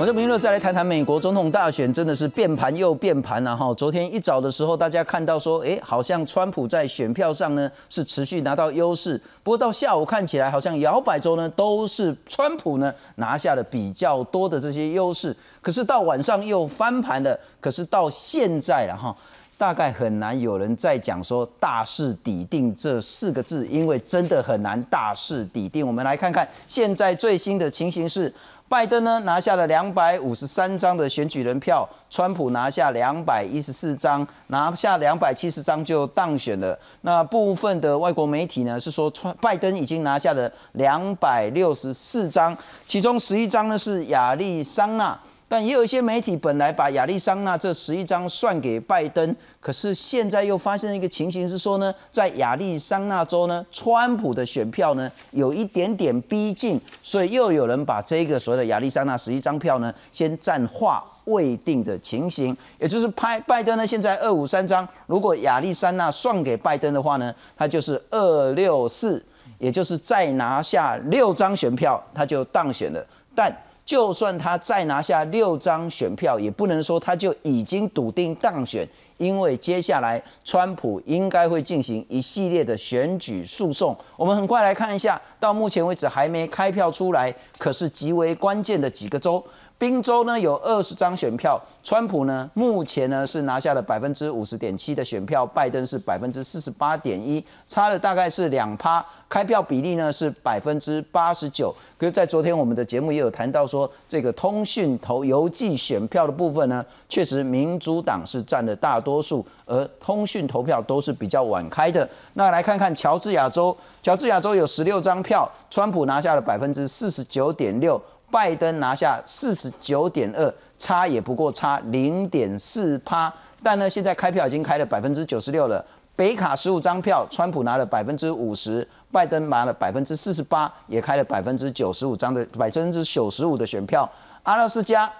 我就明乐再来谈谈美国总统大选，真的是变盘又变盘了哈。昨天一早的时候，大家看到说，哎，好像川普在选票上呢是持续拿到优势，不过到下午看起来，好像摇摆州呢都是川普呢拿下了比较多的这些优势。可是到晚上又翻盘了，可是到现在了哈，大概很难有人再讲说大势底定这四个字，因为真的很难大势底定。我们来看看现在最新的情形是。拜登呢拿下了两百五十三张的选举人票，川普拿下两百一十四张，拿下两百七十张就当选了。那部分的外国媒体呢是说，川拜登已经拿下了两百六十四张，其中十一张呢是亚利桑那。但也有一些媒体本来把亚利桑那这十一张算给拜登，可是现在又发生一个情形是说呢，在亚利桑那州呢，川普的选票呢有一点点逼近，所以又有人把这个所谓的亚利桑那十一张票呢先暂划未定的情形，也就是拍拜登呢现在二五三张，如果亚利桑那算给拜登的话呢，他就是二六四，也就是再拿下六张选票他就当选了，但。就算他再拿下六张选票，也不能说他就已经笃定当选，因为接下来川普应该会进行一系列的选举诉讼。我们很快来看一下，到目前为止还没开票出来，可是极为关键的几个州。宾州呢有二十张选票，川普呢目前呢是拿下了百分之五十点七的选票，拜登是百分之四十八点一，差了大概是两趴。开票比例呢是百分之八十九。可是，在昨天我们的节目也有谈到说，这个通讯投邮寄选票的部分呢，确实民主党是占了大多数，而通讯投票都是比较晚开的。那来看看乔治亚州，乔治亚州有十六张票，川普拿下了百分之四十九点六。拜登拿下四十九点二，差也不过差零点四趴。但呢，现在开票已经开了百分之九十六了。北卡十五张票，川普拿了百分之五十，拜登拿了百分之四十八，也开了百分之九十五张的百分之九十五的选票。阿拉斯加。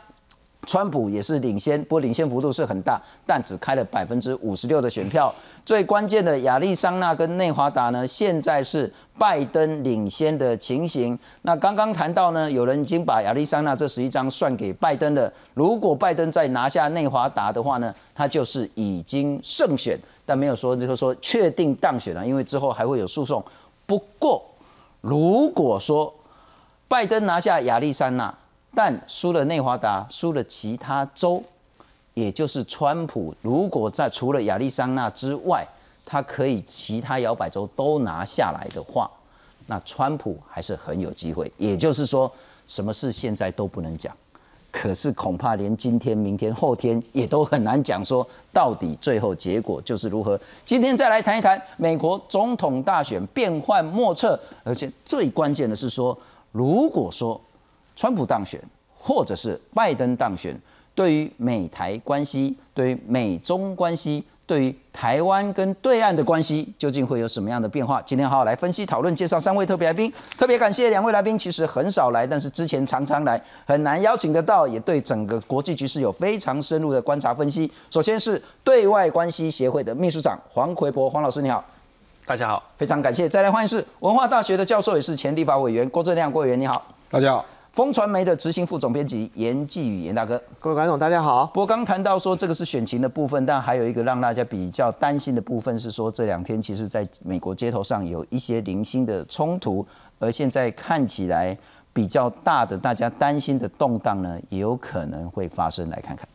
川普也是领先，不过领先幅度是很大，但只开了百分之五十六的选票。最关键的亚利桑那跟内华达呢，现在是拜登领先的情形。那刚刚谈到呢，有人已经把亚利桑那这十一张算给拜登了。如果拜登再拿下内华达的话呢，他就是已经胜选，但没有说就是说确定当选了，因为之后还会有诉讼。不过如果说拜登拿下亚利桑那，但输了内华达，输了其他州，也就是川普如果在除了亚利桑那之外，他可以其他摇摆州都拿下来的话，那川普还是很有机会。也就是说，什么事现在都不能讲，可是恐怕连今天、明天、后天也都很难讲说到底最后结果就是如何。今天再来谈一谈美国总统大选变幻莫测，而且最关键的是说，如果说。川普当选，或者是拜登当选，对于美台关系、对于美中关系、对于台湾跟对岸的关系，究竟会有什么样的变化？今天好好来分析讨论，介绍三位特别来宾。特别感谢两位来宾，其实很少来，但是之前常常来，很难邀请得到，也对整个国际局势有非常深入的观察分析。首先是对外关系协会的秘书长黄奎博，黄老师你好，大家好，非常感谢。再来欢迎是文化大学的教授，也是前立法委员郭正亮郭委员，你好，大家好。风传媒的执行副总编辑严继宇严大哥，各位观众大家好。不过刚谈到说这个是选情的部分，但还有一个让大家比较担心的部分是说这两天其实在美国街头上有一些零星的冲突，而现在看起来比较大的大家担心的动荡呢，也有可能会发生。来看看。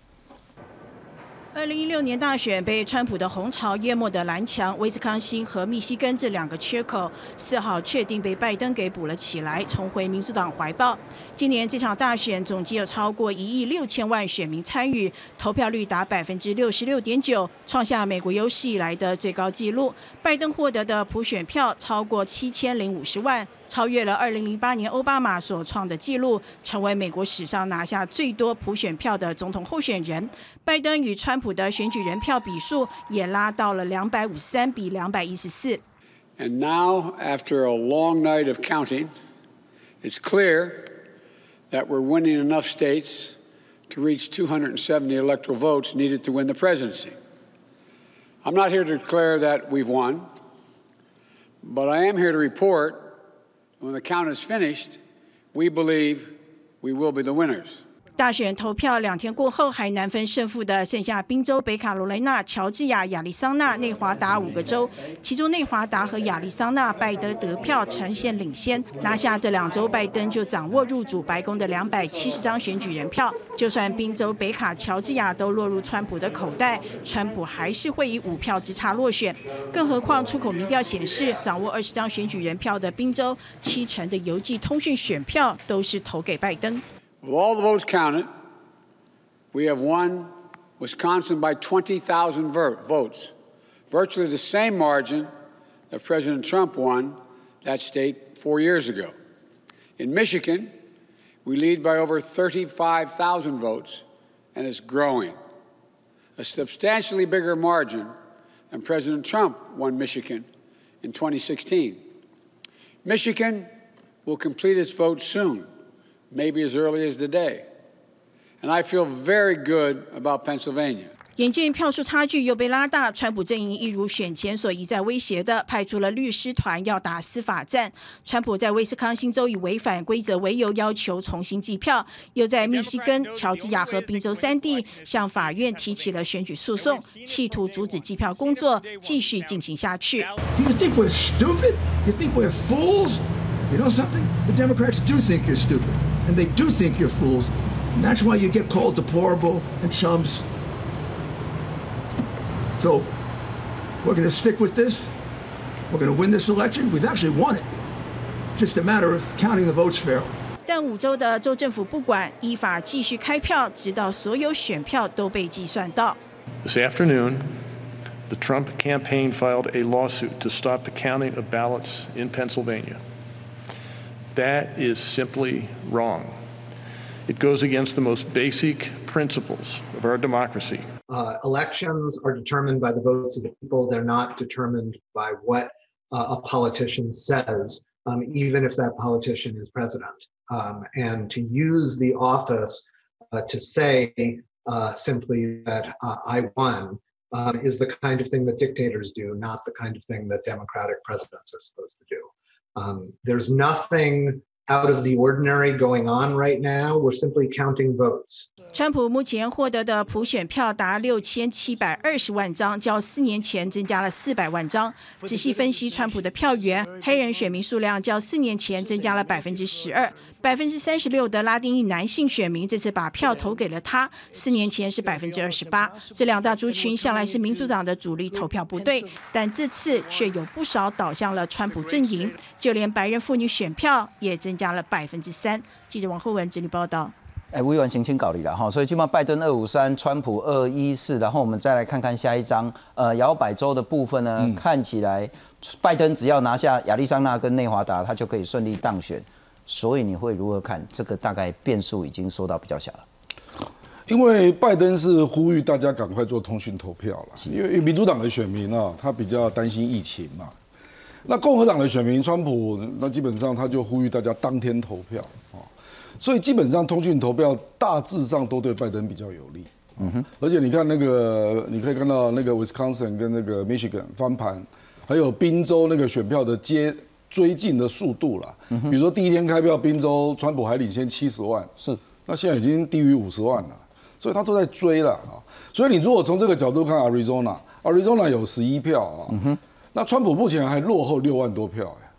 二零一六年大选被川普的红潮淹没的蓝墙，威斯康星和密西根这两个缺口，四号确定被拜登给补了起来，重回民主党怀抱。今年这场大选总计有超过一亿六千万选民参与，投票率达百分之六十六点九，创下美国有史以来的最高纪录。拜登获得的普选票超过七千零五十万。超越了二零零八年奥巴马所创的纪录，成为美国史上拿下最多普选票的总统候选人。拜登与川普的选举人票比数也拉到了两百五十三比214。And now, after a long night of counting, it's clear that we're winning enough states to reach 270 electoral votes needed to win the presidency. I'm not here to declare that we've won, but I am here to report When the count is finished, we believe we will be the winners. 大选投票两天过后还难分胜负的剩下宾州、北卡罗来纳、乔治亚、亚利桑那、内华达五个州，其中内华达和亚利桑那拜登得票呈现领先，拿下这两州，拜登就掌握入主白宫的两百七十张选举人票。就算宾州、北卡、乔治亚都落入川普的口袋，川普还是会以五票之差落选。更何况出口民调显示，掌握二十张选举人票的宾州，七成的邮寄通讯选票都是投给拜登。With all the votes counted, we have won Wisconsin by 20,000 votes, virtually the same margin that President Trump won that state four years ago. In Michigan, we lead by over 35,000 votes, and it's growing. A substantially bigger margin than President Trump won Michigan in 2016. Michigan will complete its vote soon maybe as early as today. And I feel very good about Pennsylvania. 眼见票数差距又被拉大，川普阵营一如选前所一再威胁的，派出了律师团要打司法战。川普在威斯康星州以违反规则为由要求重新计票，又在密西根、乔治亚和宾州三地向法院提起了选举诉讼，企图阻止计票工作继续进行下去。You think we're stupid? You think we're fools? You know something? The Democrats do think you're stupid, and they do think you're fools, and that's why you get called deplorable and chumps. So, we're going to stick with this. We're going to win this election. We've actually won it. Just a matter of counting the votes fairly. 但五州的州政府不管，依法继续开票，直到所有选票都被计算到。This afternoon, the Trump campaign filed a lawsuit to stop the counting of ballots in Pennsylvania. That is simply wrong. It goes against the most basic principles of our democracy. Uh, elections are determined by the votes of the people. They're not determined by what uh, a politician says, um, even if that politician is president. Um, and to use the office uh, to say uh, simply that uh, I won um, is the kind of thing that dictators do, not the kind of thing that democratic presidents are supposed to do. Um, there's nothing out of the ordinary going on right now. We're simply counting votes. 川普目前获得的普选票达六千七百二十万张，较四年前增加了四百万张。仔细分析川普的票源，黑人选民数量较四年前增加了百分之十二，百分之三十六的拉丁裔男性选民这次把票投给了他，四年前是百分之二十八。这两大族群向来是民主党的主力投票部队，但这次却有不少倒向了川普阵营，就连白人妇女选票也增加了百分之三。记者王厚文整理报道。哎，微完行清搞理了哈，所以基本上拜登二五三，川普二一四，然后我们再来看看下一张，呃，摇摆州的部分呢，看起来拜登只要拿下亚利桑那跟内华达，他就可以顺利当选。所以你会如何看？这个大概变数已经缩到比较小了。因为拜登是呼吁大家赶快做通讯投票了，因为民主党的选民啊，他比较担心疫情嘛。那共和党的选民，川普那基本上他就呼吁大家当天投票啊，所以基本上通讯投票大致上都对拜登比较有利。嗯哼，而且你看那个，你可以看到那个 Wisconsin 跟那个 Michigan 翻盘，还有宾州那个选票的接追进的速度啦。比如说第一天开票，宾州川普还领先七十万，是，那现在已经低于五十万了，所以他都在追了啊。所以你如果从这个角度看，Arizona，Arizona 有十一票啊。嗯哼。那川普目前还落后六万多票哎，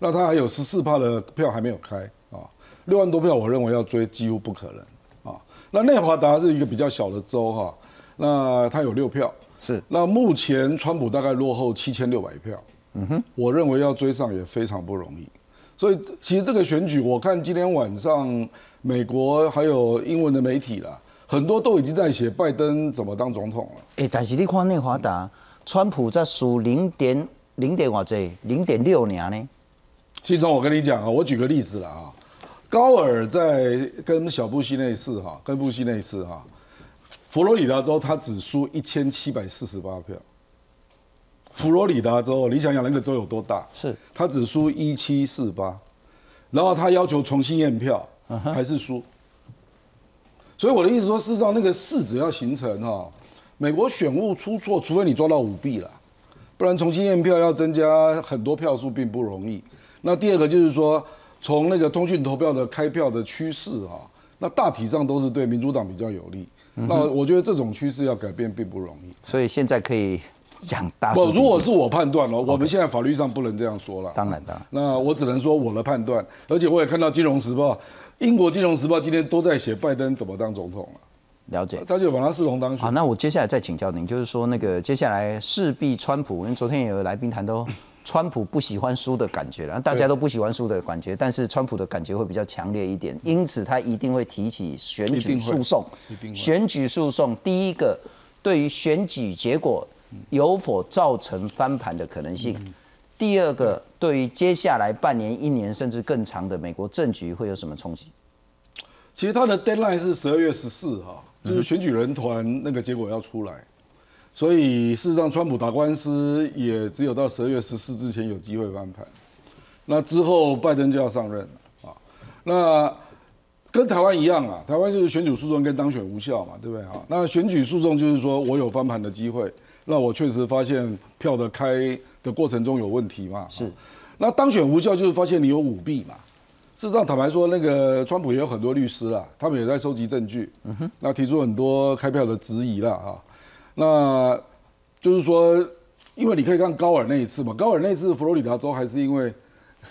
那他还有十四趴的票还没有开啊，六万多票，我认为要追几乎不可能啊。那内华达是一个比较小的州哈，那他有六票，是。那目前川普大概落后七千六百票，嗯哼，我认为要追上也非常不容易。所以其实这个选举，我看今天晚上美国还有英文的媒体啦，很多都已经在写拜登怎么当总统了。哎，但是你看内华达。川普在输零点零点我这？零点六年呢？其中我跟你讲啊，我举个例子了啊。高尔在跟小布希内次哈，跟布希内次哈，佛罗里达州他只输一千七百四十八票。佛罗里达州，你想想那个州有多大？是，他只输一七四八，然后他要求重新验票，还是输。所以我的意思说，事实上那个市只要形成哈。美国选务出错，除非你抓到舞弊了，不然重新验票要增加很多票数并不容易。那第二个就是说，从那个通讯投票的开票的趋势啊，那大体上都是对民主党比较有利。那我觉得这种趋势要改变并不容易。所以现在可以讲大不，如果是我判断哦，我们现在法律上不能这样说了。当然当然那我只能说我的判断，而且我也看到《金融时报》，英国《金融时报》今天都在写拜登怎么当总统了，了解。他就把他视同当选。好，那我接下来再请教您，就是说那个接下来势必川普，因为昨天也有来宾谈到 川普不喜欢输的感觉了，大家都不喜欢输的感觉，但是川普的感觉会比较强烈一点，因此他一定会提起选举诉讼。选举诉讼第一个，对于选举结果有否造成翻盘的可能性；第二个，对于接下来半年、一年甚至更长的美国政局会有什么冲击？其实他的 deadline 是十二月十四号，就是选举人团那个结果要出来，所以事实上川普打官司也只有到十二月十四之前有机会翻盘，那之后拜登就要上任了啊。那跟台湾一样啊，台湾就是选举诉讼跟当选无效嘛，对不对啊？那选举诉讼就是说我有翻盘的机会，那我确实发现票的开的过程中有问题嘛，是。那当选无效就是发现你有舞弊嘛。事实上，坦白说，那个川普也有很多律师啦，他们也在收集证据，那提出很多开票的质疑啦，哈。那就是说，因为你可以看高尔那一次嘛，高尔那次佛罗里达州还是因为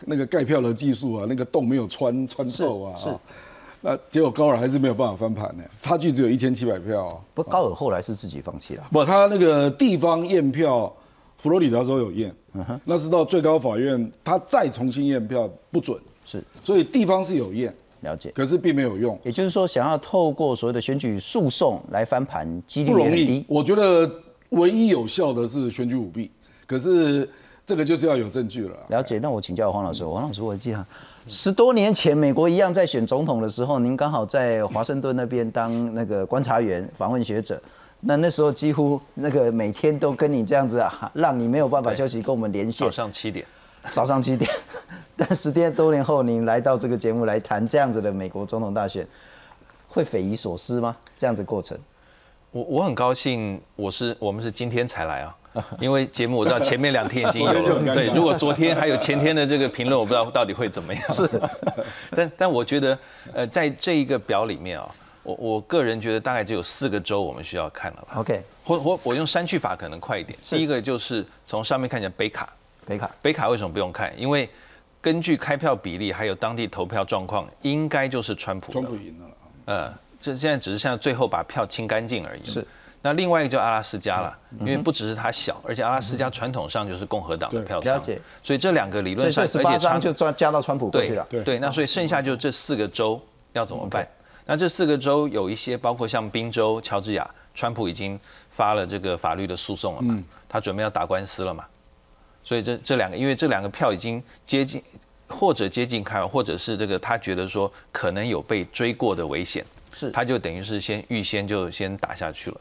那个盖票的技术啊，那个洞没有穿穿透啊，是那结果高尔还是没有办法翻盘呢，差距只有一千七百票、啊。不过高尔后来是自己放弃了。不，他那个地方验票，佛罗里达州有验，嗯那是到最高法院，他再重新验票不准，是所以地方是有验，了解。可是并没有用，也就是说，想要透过所谓的选举诉讼来翻盘，几率不容易也很低。。我觉得唯一有效的是选举舞弊，可是这个就是要有证据了。了解。那我请教黄老师，黄老师，我记得十多年前美国一样在选总统的时候，您刚好在华盛顿那边当那个观察员、访问学者。那那时候几乎那个每天都跟你这样子啊，让你没有办法休息，跟我们连线早。上七点，早上七点，但十天多年后，您来到这个节目来谈这样子的美国总统大选，会匪夷所思吗？这样子过程，我我很高兴，我是我们是今天才来啊，因为节目我知道前面两天已经有了，对，如果昨天还有前天的这个评论，我不知道到底会怎么样。是，但但我觉得，呃，在这一个表里面啊，我我个人觉得大概只有四个州我们需要看了吧。OK，或或我用删去法可能快一点。第一个就是从上面看起来北卡，北卡北卡为什么不用看？因为根据开票比例还有当地投票状况，应该就是川普的。川普赢了啦。呃，这现在只是现在最后把票清干净而已。是。那另外一个就阿拉斯加了，因为不只是它小，而且阿拉斯加传统上就是共和党的票仓了解，所以这两个理论上，而且差就抓加到川普过去对了。对，那所以剩下就这四个州要怎么办那这四个州有一些，包括像宾州、乔治亚，川普已经发了这个法律的诉讼了嘛，他准备要打官司了嘛，所以这这两个，因为这两个票已经接近，或者接近开完，或者是这个他觉得说可能有被追过的危险，是他就等于是先预先就先打下去了。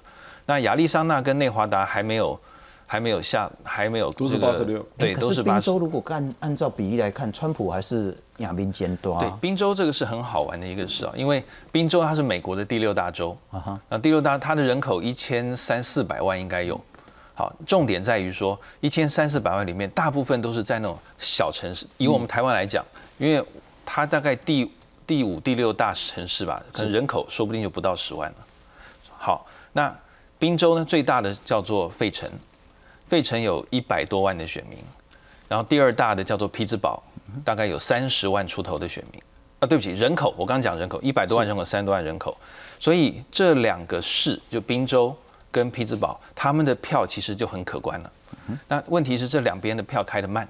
那亚利桑那跟内华达还没有还没有下，还没有都是这个86对，都是八十。宾州如果按按照比例来看，川普还是亚宾尖端对啊。，宾州这个是很好玩的一个事啊，因为宾州它是美国的第六大州，啊哈，那第六大它的人口一千三四百万应该有。好，重点在于说一千三四百万里面，大部分都是在那种小城市。以我们台湾来讲，因为它大概第第五、第六大城市吧，可能人口说不定就不到十万了。好，那滨州呢最大的叫做费城，费城有一百多万的选民，然后第二大的叫做匹兹堡，大概有三十万出头的选民。啊，对不起，人口，我刚刚讲人口一百多万人口，三十多万人口，所以这两个市就滨州跟匹兹堡，他们的票其实就很可观了。那问题是这两边的票开得慢，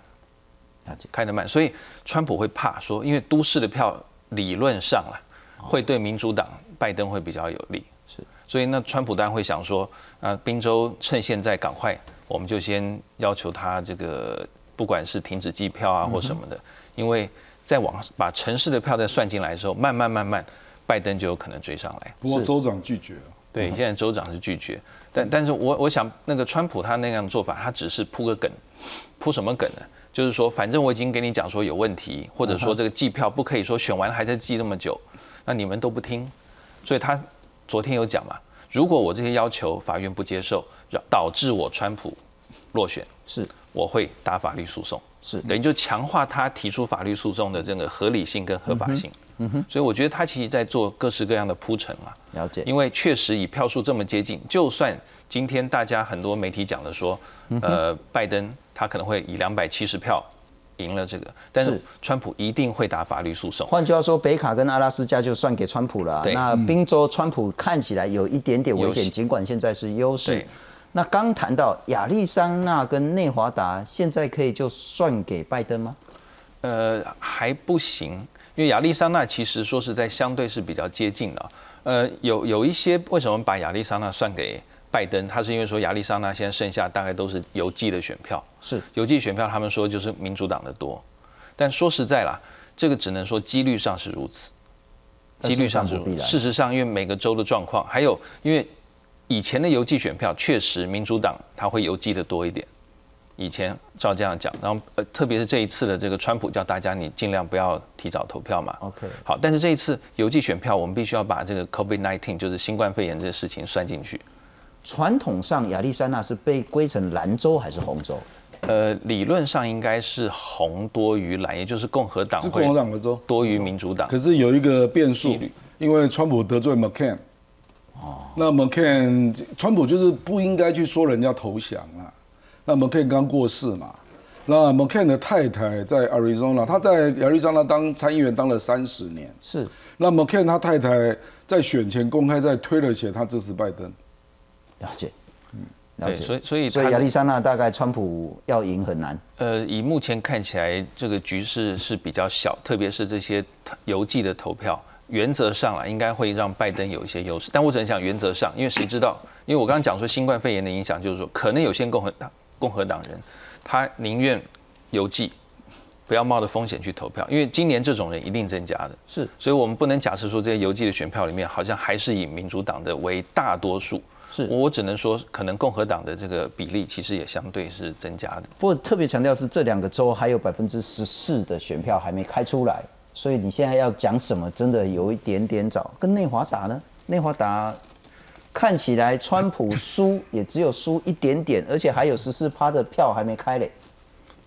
开得慢，所以川普会怕说，因为都市的票理论上啊，会对民主党拜登会比较有利。是，所以那川普当然会想说，啊，宾州趁现在赶快，我们就先要求他这个不管是停止计票啊或什么的，因为在往把城市的票再算进来的时候，慢慢慢慢，拜登就有可能追上来。不过州长拒绝了。对，现在州长是拒绝，但但是我我想那个川普他那样做法，他只是铺个梗，铺什么梗呢？就是说，反正我已经给你讲说有问题，或者说这个计票不可以说选完还在计这么久，那你们都不听，所以他昨天有讲嘛，如果我这些要求法院不接受，导致我川普落选，是。我会打法律诉讼，是。等于就强化他提出法律诉讼的这个合理性跟合法性。嗯哼，所以我觉得他其实在做各式各样的铺陈啊。了解。因为确实以票数这么接近，就算今天大家很多媒体讲的说，呃，拜登他可能会以两百七十票赢了这个，但是是川普一定会打法律诉讼。换句话说，北卡跟阿拉斯加就算给川普了啊。那宾州川普看起来有一点点危险，尽管现在是优势。那刚谈到亚利桑那跟内华达，现在可以就算给拜登吗？呃，还不行，因为亚利桑那其实说实在相对是比较接近的啊。呃，有有一些为什么把亚利桑那算给拜登？他是因为说亚利桑那现在剩下大概都是邮寄的选票，是邮寄选票，他们说就是民主党的多。但说实在啦，这个只能说几率上是如此，但几率上是如此。事实上，因为每个州的状况，还有因为以前的邮寄选票确实民主党他会邮寄的多一点。以前照这样讲，然后呃，特别是这一次的这个川普叫大家你尽量不要提早投票嘛。OK 好，但是这一次邮寄选票，我们必须要把这个 COVID-19 就是新冠肺炎这个事情算进去。传统上亚利桑那是被归成蓝州还是红州？呃，理论上应该是红多于蓝，也就是共和党是共和党的州。多于民主党。可是有一个变数，因为川普得罪 McCain，哦，那 McCain 川普就是不应该去说人家投降啊。那 McCain 刚过世嘛，那 McCain 的太太在 Arizona，他在亚利桑那当参议员当了三十年。是那 McCain 他太太在选前公开在推了写他支持拜登，了解，嗯，了对，解。所以所以所以亚利桑那大概川普要赢很难。呃，以目前看起来，这个局势是比较小，特别是这些邮寄的投票，原则上啊，应该会让拜登有一些优势。但我只能讲原则上，因为谁知道？因为我刚刚讲说新冠肺炎的影响，就是说可能有些共和党共和党人，他宁愿邮寄，不要冒着风险去投票，因为今年这种人一定增加的。是所以我们不能假设说这些邮寄的选票里面，好像还是以民主党的为大多数。是我只能说，可能共和党的这个比例其实也相对是增加的。不过特别强调是这两个州还有百分之十四的选票还没开出来，所以你现在要讲什么，真的有一点点早。跟内华达呢？内华达看起来川普输也只有输一点点，而且还有十四趴的票还没开嘞。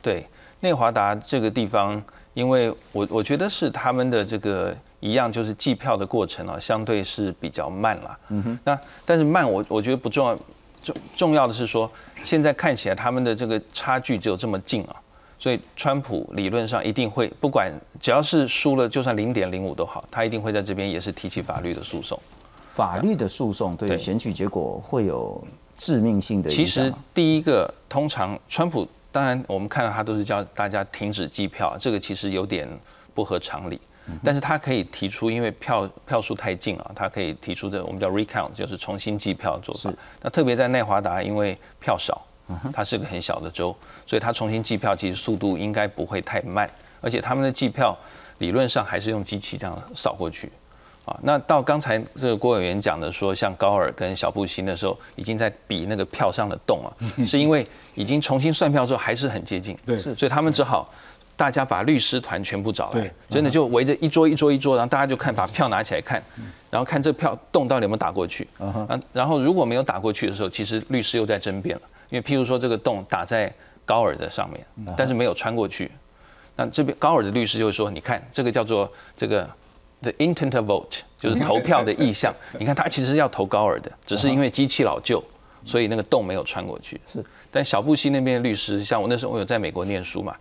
对，内华达这个地方，因为我我觉得是他们的这个一样，就是计票的过程啊，相对是比较慢啦。嗯哼。那但是慢我，我觉得不重要，重重要的是说，现在看起来他们的这个差距只有这么近啊，所以川普理论上一定会，不管只要是输了，就算零点零五都好，他一定会在这边也是提起法律的诉讼。法律的诉讼对对选举结果会有致命性的影其实。第一个，通常川普，当然我们看到他都是叫大家停止计票，这个其实有点不合常理。但是他可以提出，因为票票数太近啊，他可以提出这我们叫 recount，就是重新计票的做法。那特别在内华达，因为票少，它是个很小的州，所以它重新计票其实速度应该不会太慢，而且他们的计票理论上还是用机器这样扫过去。啊，那到刚才这个郭委员讲的说，像高尔跟小布希的时候已经在比那个票上的洞啊，是因为已经重新算票之后还是很接近，对所以他们只好大家把律师团全部找来，真的就围着一桌一桌一桌，然后大家就看把票拿起来看，然后看这票洞到底有没有打过去，啊，然后如果没有打过去的时候，其实律师又在争辩了，因为譬如说这个洞打在高尔的上面，但是没有穿过去，那这边高尔的律师就会说，你看这个叫做这个 the intent of vote，就是投票的意向。你看他其实要投高尔的，只是因为机器老旧，所以那个洞没有穿过去。是，但小布希那边的律师，像我那时候我有在美国念书嘛，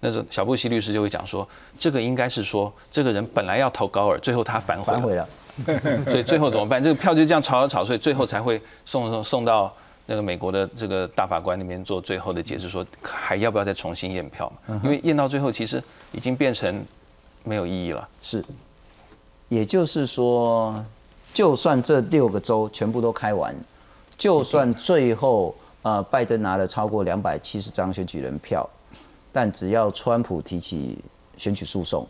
那时候小布希律师就会讲说，这个应该是说这个人本来要投高尔，最后他反悔了，反悔了，所以最后怎么办？这个票就这样炒炒炒，所以最后才会送送送到那个美国的这个大法官那边做最后的解释，说还要不要再重新验票嘛？因为验到最后其实已经变成没有意义了。是，也就是说，就算这六个州全部都开完，就算最后呃拜登拿了超过两百七十张选举人票，但只要川普提起选举诉讼，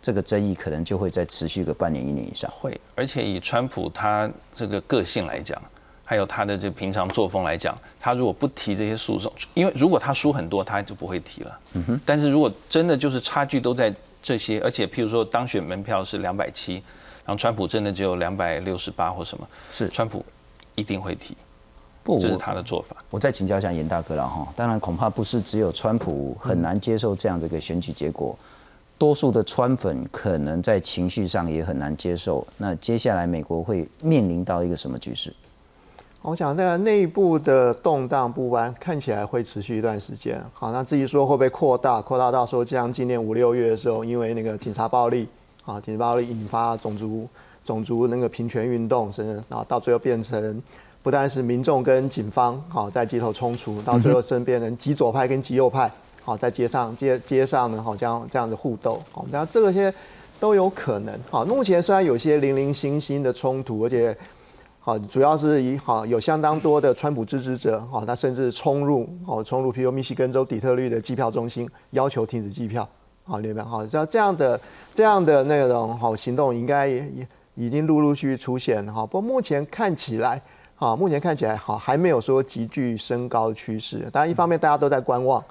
这个争议可能就会再持续个半年一年以上。会，而且以川普他这个个性来讲，还有他的这平常作风来讲，他如果不提这些诉讼，因为如果他输很多，他就不会提了。嗯哼。但是如果真的就是差距都在这些，而且譬如说当选门票是两百七，然后川普真的只有两百六十八或什么，是川普一定会提。不这是他的做法。我再请教一下严大哥了哈，当然恐怕不是只有川普很难接受这样的一个选举结果，多数的川粉可能在情绪上也很难接受。那接下来美国会面临到一个什么局势？我想，那个内部的动荡不安看起来会持续一段时间。好，那至于说会不会扩大，扩大到说像今年五六月的时候，因为那个警察暴力，啊，警察暴力引发种族种族那个平权运动，甚至啊到最后变成不单是民众跟警方好在街头冲突，到最后甚至变成极左派跟极右派好在街上街街上呢，好像这样子互斗。好，那这些都有可能。好，目前虽然有些零零星星的冲突，而且。好，主要是以好有相当多的川普支持者，好，他甚至冲入，好冲入，譬如密西根州底特律的计票中心，要求停止计票，好，明白？好，像这样的这样的那种好行动，应该也也已经陆陆续续出现，哈。不过目前看起来，好，目前看起来好还没有说急剧升高趋势。当然，一方面大家都在观望，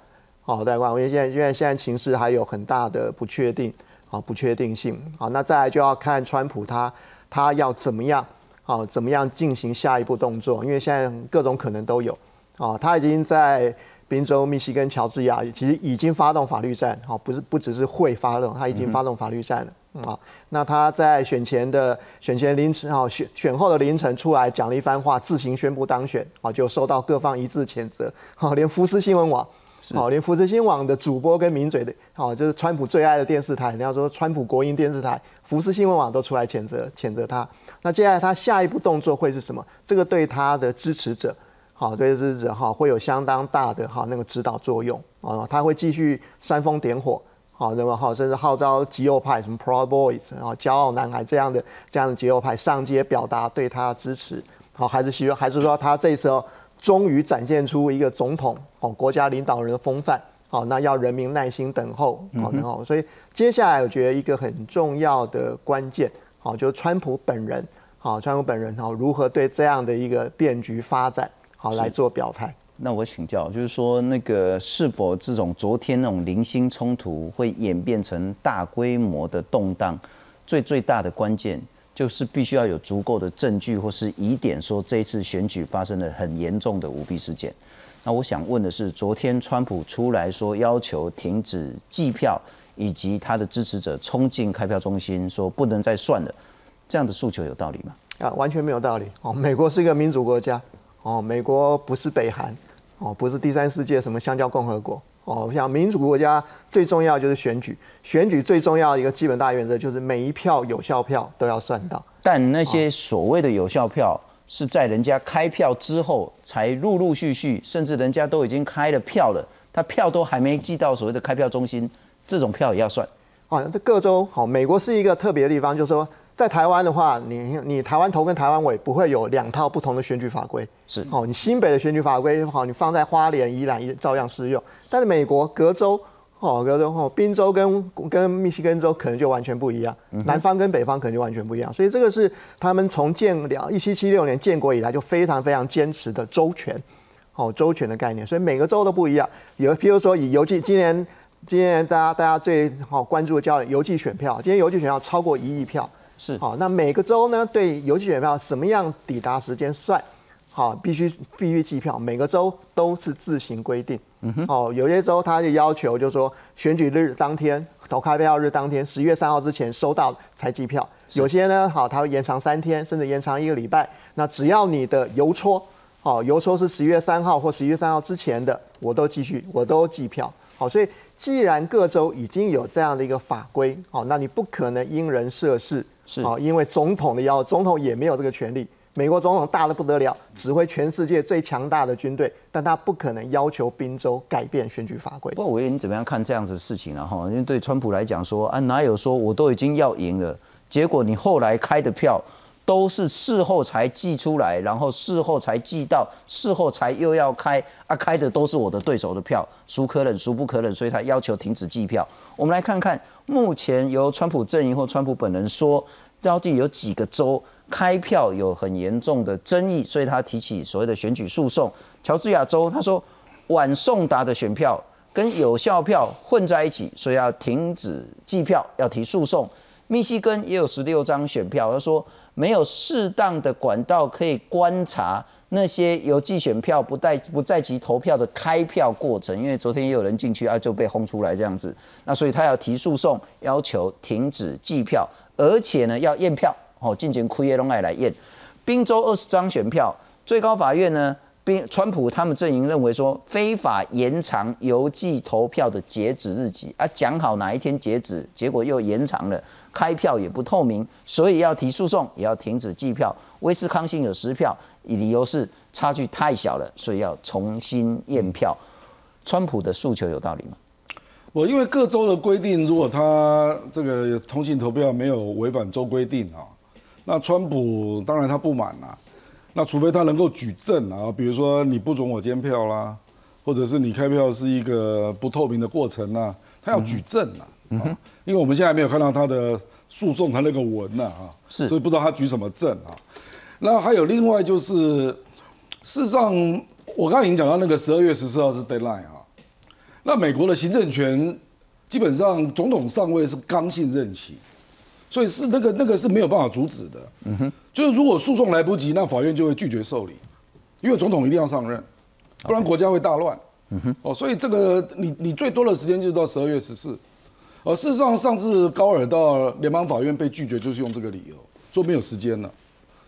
好，在观望，因为现在因为现在情势还有很大的不确定，好，不确定性，好，那再来就要看川普他他要怎么样。好，怎么样进行下一步动作？因为现在各种可能都有。啊，他已经在宾州、密西根、乔治亚，其实已经发动法律战。好，不是不只是会发动，他已经发动法律战了。啊，那他在选前的选前凌晨，啊选选后的凌晨出来讲了一番话，自行宣布当选。啊，就受到各方一致谴责。好，连福斯新闻网。好，连福斯新网的主播跟名嘴的，好，就是川普最爱的电视台，人家说川普国营电视台，福斯新闻网都出来谴责谴责他。那接下来他下一步动作会是什么？这个对他的支持者，好，对支持者哈会有相当大的哈那个指导作用啊。他会继续煽风点火，好，那么好，甚至号召极右派什么 Proud Boys 然后骄傲男孩这样的这样的极右派上街表达对他支持。好，还是希望还是说他这时候。终于展现出一个总统哦，国家领导人的风范。好，那要人民耐心等候，好等候。所以接下来我觉得一个很重要的关键，好，就是川普本人，好，川普本人好，如何对这样的一个变局发展，好来做表态。那我请教，就是说那个是否这种昨天那种零星冲突会演变成大规模的动荡？最最大的关键。就是必须要有足够的证据或是疑点，说这一次选举发生了很严重的舞弊事件。那我想问的是，昨天川普出来说要求停止计票，以及他的支持者冲进开票中心说不能再算了，这样的诉求有道理吗？啊，完全没有道理。哦，美国是一个民主国家，哦，美国不是北韩，哦，不是第三世界什么香蕉共和国。哦，像民主国家最重要就是选举，选举最重要的一个基本大原则就是每一票有效票都要算到。但那些所谓的有效票是在人家开票之后才陆陆续续，甚至人家都已经开了票了，他票都还没寄到所谓的开票中心，这种票也要算。啊，这各州好，美国是一个特别的地方，就是说。在台湾的话，你你台湾头跟台湾尾不会有两套不同的选举法规，是哦。你新北的选举法规好，你放在花莲、宜兰也照样适用。但是美国隔州哦，隔州哦，宾州跟跟密西根州可能就完全不一样，南方跟北方可能就完全不一样。所以这个是他们从建了一七七六年建国以来就非常非常坚持的周全，哦，周全的概念。所以每个州都不一样。有譬如说以邮寄，今年今天大家大家最好关注的叫邮寄选票，今天邮寄选票超过一亿票。是好，那每个州呢对邮寄选票什么样抵达时间算？好，必须必须计票，每个州都是自行规定。嗯哼，哦，有些州它就要求，就是说选举日当天投开票日当天，十月三号之前收到才计票。有些呢，好，它会延长三天，甚至延长一个礼拜。那只要你的邮戳，好，邮戳是十月三号或十一月三号之前的，我都继续，我都计票。好，所以既然各州已经有这样的一个法规，好，那你不可能因人设事。是啊，因为总统的要，总统也没有这个权利。美国总统大的不得了，指挥全世界最强大的军队，但他不可能要求宾州改变选举法规。不过，我你怎么样看这样子的事情呢？哈，因为对川普来讲说啊，哪有说我都已经要赢了，结果你后来开的票都是事后才寄出来，然后事后才寄到，事后才又要开啊，开的都是我的对手的票，孰可忍孰不可忍，所以他要求停止计票。我们来看看，目前由川普阵营或川普本人说。到底有几个州开票有很严重的争议，所以他提起所谓的选举诉讼。乔治亚州他说晚送达的选票跟有效票混在一起，所以要停止计票，要提诉讼。密西根也有十六张选票，他说没有适当的管道可以观察那些邮寄选票不在不在籍投票的开票过程，因为昨天也有人进去啊就被轰出来这样子，那所以他要提诉讼，要求停止计票，而且呢要验票，哦，进行亏业龙爱来验。宾州二十张选票，最高法院呢，宾川普他们阵营认为说非法延长邮寄投票的截止日期啊，讲好哪一天截止，结果又延长了，开票也不透明，所以要提诉讼，也要停止计票。威斯康星有十票，理由是差距太小了，所以要重新验票。川普的诉求有道理吗？我因为各州的规定，如果他这个通信投票没有违反州规定啊，那川普当然他不满啦。那除非他能够举证啊，比如说你不准我监票啦，或者是你开票是一个不透明的过程啊，他要举证啊。嗯哼，因为我们现在没有看到他的诉讼他那个文呐啊，是，所以不知道他举什么证啊。那还有另外就是，事实上我刚刚已经讲到那个十二月十四号是 deadline 啊。那美国的行政权基本上总统上位是刚性任期，所以是那个那个是没有办法阻止的。嗯哼，就是如果诉讼来不及，那法院就会拒绝受理，因为总统一定要上任，不然国家会大乱。嗯哼，哦，所以这个你你最多的时间就是到十二月十四。而事实上，上次高尔到联邦法院被拒绝，就是用这个理由，说没有时间了，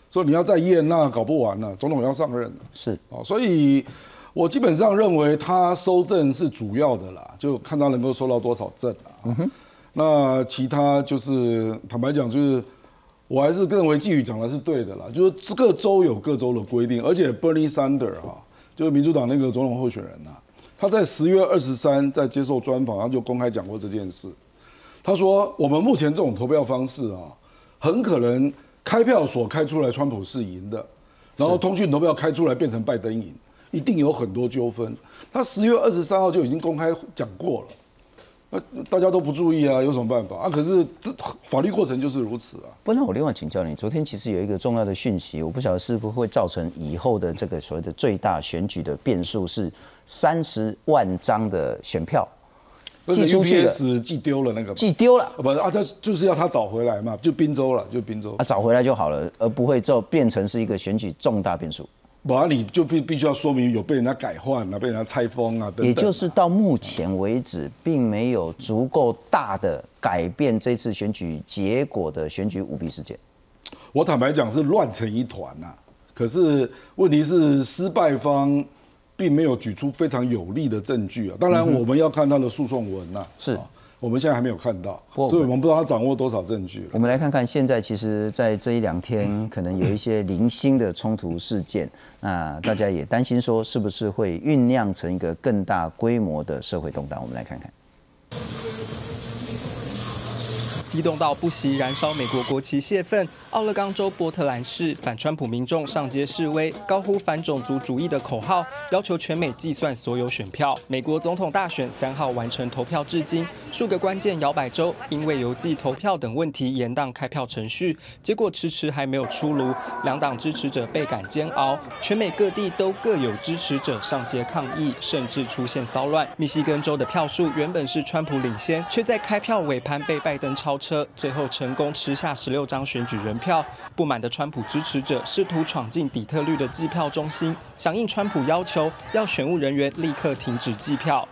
说你要再验，那搞不完了，总统要上任了。是哦，所以我基本上认为他收证是主要的啦，就看他能够收到多少证啊。嗯哼，那其他就是坦白讲，就是我还是认为季宇讲的是对的啦，就是各州有各州的规定，而且 Bernie Sanders 哈，就是民主党那个总统候选人呐，他在十月二十三在接受专访，他就公开讲过这件事。他说：“我们目前这种投票方式啊，很可能开票所开出来川普是赢的，然后通讯投票开出来变成拜登赢，一定有很多纠纷。他十月二十三号就已经公开讲过了，那大家都不注意啊，有什么办法啊？可是这法律过程就是如此啊。不，那我另外请教你，昨天其实有一个重要的讯息，我不晓得是不是会造成以后的这个所谓的最大选举的变数是三十万张的选票。”寄出去了，寄丢了那个，寄丢了，不是啊，他就是要他找回来嘛，就滨州了，就滨州，啊，找回来就好了，而不会就变成是一个选举重大变数。不啊你就必必须要说明有被人家改换啊，被人家拆封啊，也就是到目前为止，并没有足够大的改变这次选举结果的选举舞弊事件。我坦白讲是乱成一团呐，可是问题是失败方。并没有举出非常有力的证据啊！当然，我们要看他的诉讼文呐。是，我们现在还没有看到，所以我们不知道他掌握多少证据。我们来看看，现在其实，在这一两天，可能有一些零星的冲突事件，那大家也担心说，是不是会酝酿成一个更大规模的社会动荡？我们来看看。激动到不惜燃烧美国国旗泄愤，奥勒冈州波特兰市反川普民众上街示威，高呼反种族主义的口号，要求全美计算所有选票。美国总统大选三号完成投票，至今数个关键摇摆州因为邮寄投票等问题延宕开票程序，结果迟迟还没有出炉，两党支持者倍感煎熬。全美各地都各有支持者上街抗议，甚至出现骚乱。密西根州的票数原本是川普领先，却在开票尾盘被拜登超。车最后成功吃下十六张选举人票，票不满的川普支持者试图闯进底特律的计票中心，响应川普要求，要选务人员立刻停止计票。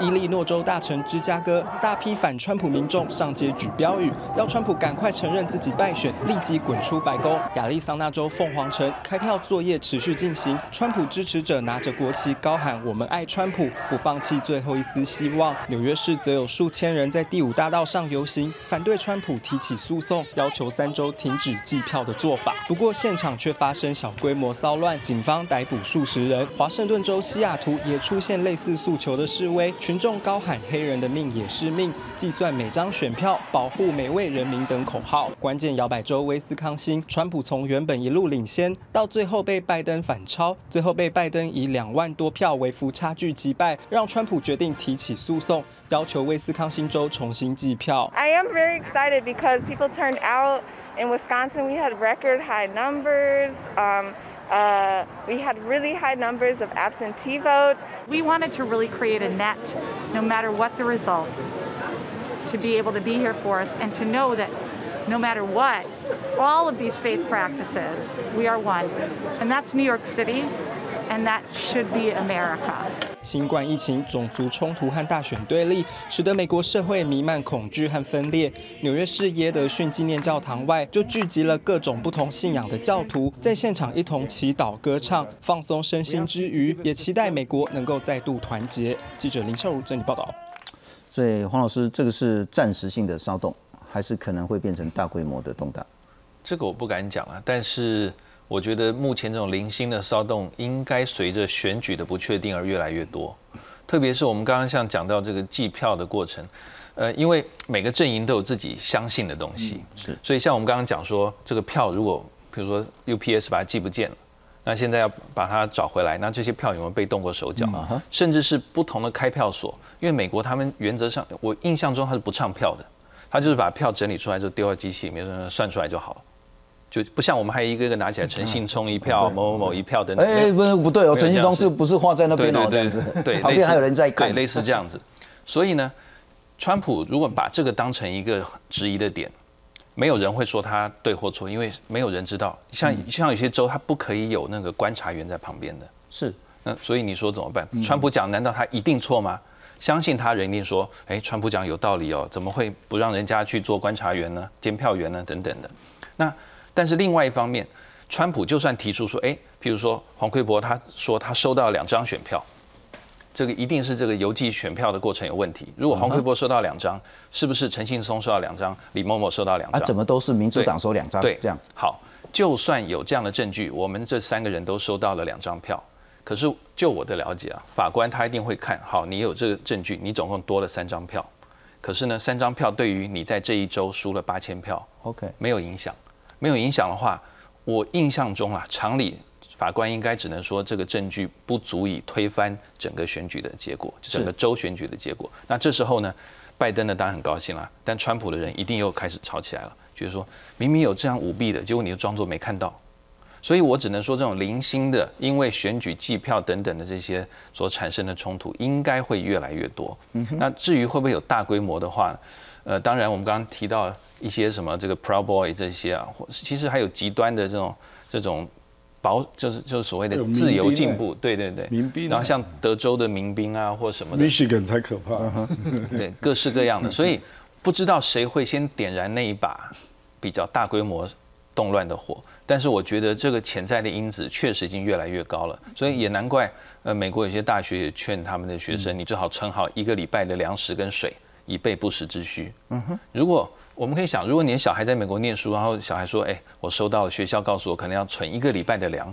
伊利诺州大城芝加哥，大批反川普民众上街举标语，要川普赶快承认自己败选，立即滚出白宫。亚利桑那州凤凰城开票作业持续进行，川普支持者拿着国旗高喊“我们爱川普”，不放弃最后一丝希望。纽约市则有数千人在第五大道上游行，反对川普提起诉讼，要求三州停止计票的做法。不过现场却发生小规模骚乱，警方逮捕数十人。华盛顿州西雅图也出现类似诉求的示威。群众高喊“黑人的命也是命”，计算每张选票，保护每位人民等口号。关键摇摆州威斯康星，川普从原本一路领先，到最后被拜登反超，最后被拜登以两万多票微幅差距击败，让川普决定提起诉讼，要求威斯康星州重新计票。I am very excited because people turned out in Wisconsin. We had record high numbers. Um. Uh, we had really high numbers of absentee votes. We wanted to really create a net, no matter what the results, to be able to be here for us and to know that no matter what, all of these faith practices, we are one. And that's New York City, and that should be America. 新冠疫情、种族冲突和大选对立，使得美国社会弥漫恐惧和分裂。纽约市耶德逊纪念教堂外就聚集了各种不同信仰的教徒，在现场一同祈祷、歌唱，放松身心之余，也期待美国能够再度团结。记者林孝如整理报道。所以黄老师，这个是暂时性的骚动，还是可能会变成大规模的动荡？这个我不敢讲啊，但是我觉得目前这种零星的骚动，应该随着选举的不确定而越来越多。特别是我们刚刚像讲到这个计票的过程，呃，因为每个阵营都有自己相信的东西，是，所以像我们刚刚讲说，这个票如果比如说 UPS 把它寄不见了，那现在要把它找回来，那这些票有没有被动过手脚？甚至是不同的开票所，因为美国他们原则上，我印象中他是不唱票的，他就是把票整理出来就丢到机器里面算出来就好了。就不像我们还一个一个拿起来，陈信聪一票，某某某一票等等。哎，不不对哦，陈信聪是不是画在那边哦？这样子，对，旁边还有人在看，类似这样子。所以呢，川普如果把这个当成一个质疑的点，没有人会说他对或错，因为没有人知道。像像有些州，他不可以有那个观察员在旁边的。是。那所以你说怎么办？川普讲，难道他一定错吗？相信他人一定说，哎，川普讲有道理哦，怎么会不让人家去做观察员呢？监票员呢？等等的。那。但是另外一方面，川普就算提出说，哎，譬如说黄奎博他说他收到两张选票，这个一定是这个邮寄选票的过程有问题。如果黄奎博收到两张，是不是陈信松收到两张，李某某收到两张？啊，怎么都是民主党收两张？对，这样好。就算有这样的证据，我们这三个人都收到了两张票，可是就我的了解啊，法官他一定会看好你有这个证据，你总共多了三张票，可是呢，三张票对于你在这一周输了八千票，OK，没有影响。没有影响的话，我印象中啊，常理法官应该只能说这个证据不足以推翻整个选举的结果，整个州选举的结果。那这时候呢，拜登呢当然很高兴了，但川普的人一定又开始吵起来了，觉得说明明有这样舞弊的，结果你又装作没看到。所以我只能说，这种零星的因为选举计票等等的这些所产生的冲突，应该会越来越多。那至于会不会有大规模的话？呃，当然，我们刚刚提到一些什么这个 Pro Boy 这些啊，或其实还有极端的这种这种保，就是就是所谓的自由进步，对对对，民兵，然后像德州的民兵啊，或什么的，Michigan 才可怕，对，各式各样的，所以不知道谁会先点燃那一把比较大规模动乱的火，但是我觉得这个潜在的因子确实已经越来越高了，所以也难怪，呃，美国有些大学也劝他们的学生，你最好存好一个礼拜的粮食跟水。以备不时之需。嗯哼，如果我们可以想，如果你的小孩在美国念书，然后小孩说：“哎，我收到了，学校告诉我可能要存一个礼拜的粮。”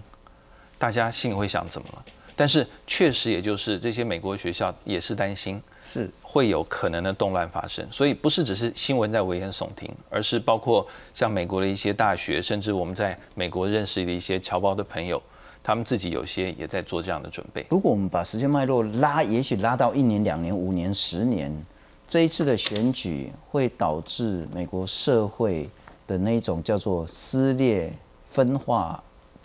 大家心里会想怎么了？但是确实，也就是这些美国学校也是担心，是会有可能的动乱发生。所以不是只是新闻在危言耸听，而是包括像美国的一些大学，甚至我们在美国认识的一些侨胞的朋友，他们自己有些也在做这样的准备。如果我们把时间脉络拉，也许拉到一年、两年、五年、十年。这一次的选举会导致美国社会的那种叫做撕裂、分化、